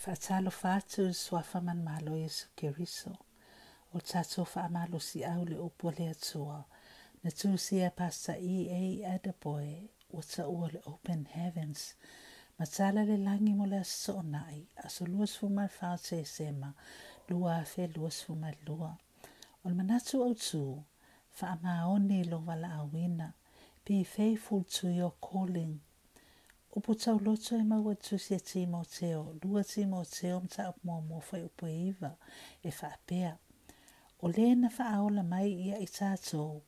Whaatalo whātu swafa man malo Yesu Keriso. O tato wha amalo si au le upo le atua. Na tu sia pasta i e Adeboye. O ta ua le open heavens. Matala le langi mo le aso nai. Aso luas fuma whao te sema. Lua a fe luas fuma lua. O le manatu au tu. Wha amaone lo wala awina. Be faithful to your calling. Po tau loto e maua tusi e Timoteo, lua Timoteo mta up mua mua fai upo e iwa, e wha apea. O le na wha aola mai ia i tātou,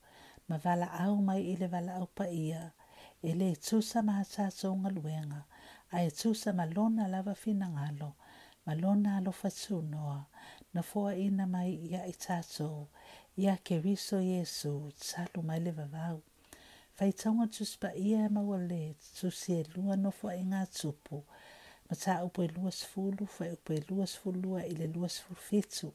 ma wala au mai i le wala au pa ia, e le tusa maha tātou ngaluenga, a e tusa ma lona lava fina ngalo, ma lona alo fatu noa, na fua ina mai ia i tātou, ia ke riso Yesu, talu mai le vavau. fai taunga tuspa ia e maua le tuse lua nofo e ngā tupu. Ma tā upo e lua sifulu, fai upo e lua sifulua i le lua sifulfitu.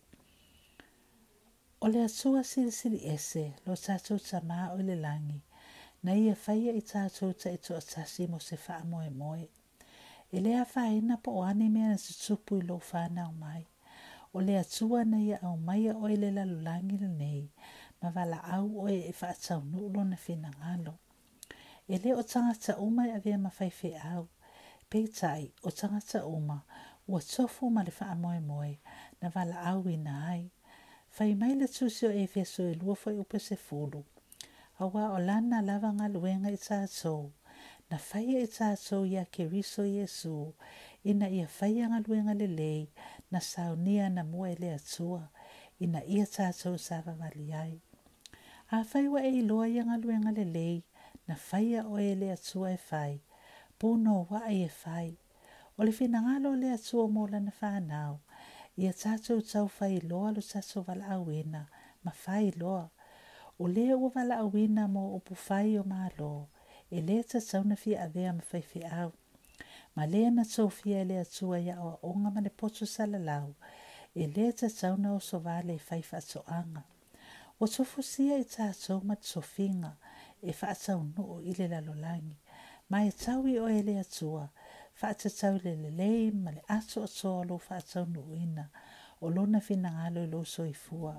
O le atua siri ese, lo tātou ta mā o le langi. Na ia faia i tātou ta i tua tasi mo se faa moe moe. E lea faa po o ane mea na tupu i lo faa na umai. O le atua na ia au maia o ele la lulangi le nei. Ma wala au o e wha atau nulo na whina ngalo. E le o tangata uma e avea ma whaiwhi au. Peitai, o tangata uma, ua tofu ma le wha moe moe, na wala au i na ai. Whai mai le tusio e feso e lua whai upe se fulu. Awa o lana lava ngā luenga i tātou, na whaia i tātou ia ke riso Yesu, ina ia whaia ngā luenga le lei, na saunia na mua e le atua, ina ia tātou sava wali ai. A whaiwa e iloa i ngā luenga le lei, na whaia o e le atua e whai, pono wa e whai. O le whina ngalo le atua mō lana whanau, ia tātou tau whai loa lo tātou wala awena, ma whai loa. O le ua wala awena mō upu whai o mā loa, e le ta tauna fia avea ma whai fi au. Ma le na tau fia le atua ia o onga ma le poto salalau, e le ta tauna o sovale whai whato anga. ua tofusia e tatou matosofiga e faataunuu i le lalolagi ma e tau i o e le atua faatatau i le lelei ma le aso atoa lou faataunuuina o lona finagalo i lou soifua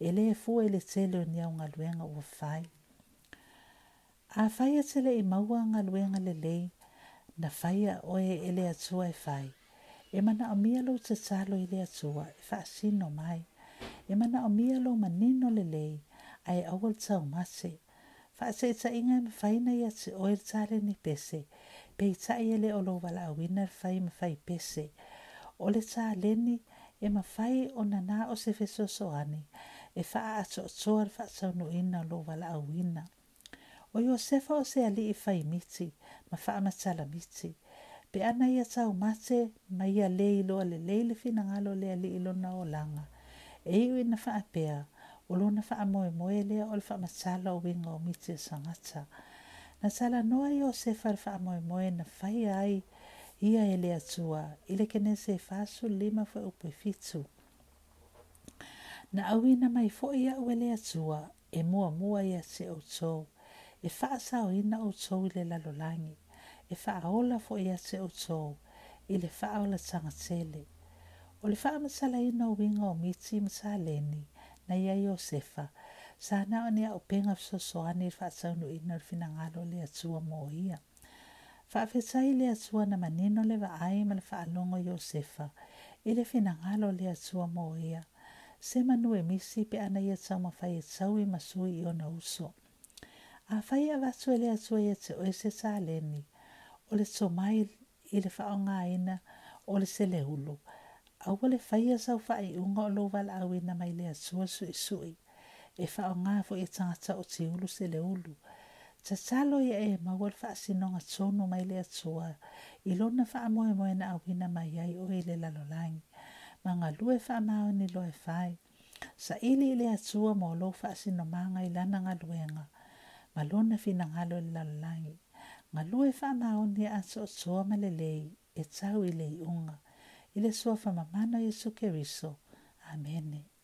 e lē fua i le tele o ni augaluega ua fai. Afai atu e leʻi maua galuega lelei na faia e oe e le atua e fai. E manaʻomia lou tatalo i le atua e faasino mai. yamana o mia lo manino lelei ae aual taumase faaseitaʻiga e mafaina ia te oe le talene pese. Peitaʻi e lē o lou valaauina e fai mafai pese. O le taleni e mafai ona na o se fesoasoani e faaatoatoa le faataunuuina o lou valaauina o iosefa o se alii faimiti ma faamatalamiti pe ana ia taumate ma ia lē iloa lelei le finagalo o le alii lona olaga e na fa pea o lona faamoemoe lea o le faamasala o uiga o miti e sagata na salanoa ia o se falefaamaoemoe na faia ai ia e le atua i le kenese fasulima foi upe fitu na auina mai foʻi aʻu e le atua e muamua ia se outou e faasaoina outou i le lalolagi e faaola foʻi ia se outou i le faaola tagatele O le wha amasala ina o winga o miti masaleni, na ia i o sefa, sa na o nia o penga so soani wha saunu ina o fina ngalo le atua mo ia. Whaafetai le atua na manino le wa ai ma le whaalongo Iosefa, i le fina ngalo le atua mo ia. Se manu e misi pe ana ia tau ma whai e tau i masui i ona uso. A whai a watu e le atua ia te oese sa leni, o le to mai i le whaonga ina, o le se aua le faia sau faaiʻuga o lou na mai le asua suʻesuʻi e faaogā foʻi e tagata e o te ulu se le ulu. Tatalo ia e maua le faasinoga tonu mai le atua i lona faamoemoe na auina mai ai o i le lalolagi magalue lo e fae Sa ili le sua mo lo lou faasinomaga i lana galuega ma lona finagalo i le lalolagi galue faamaoni e asoʻosoa ma lelei e tau i le iʻuga e le sue famamano Gesù Cristo. Amen.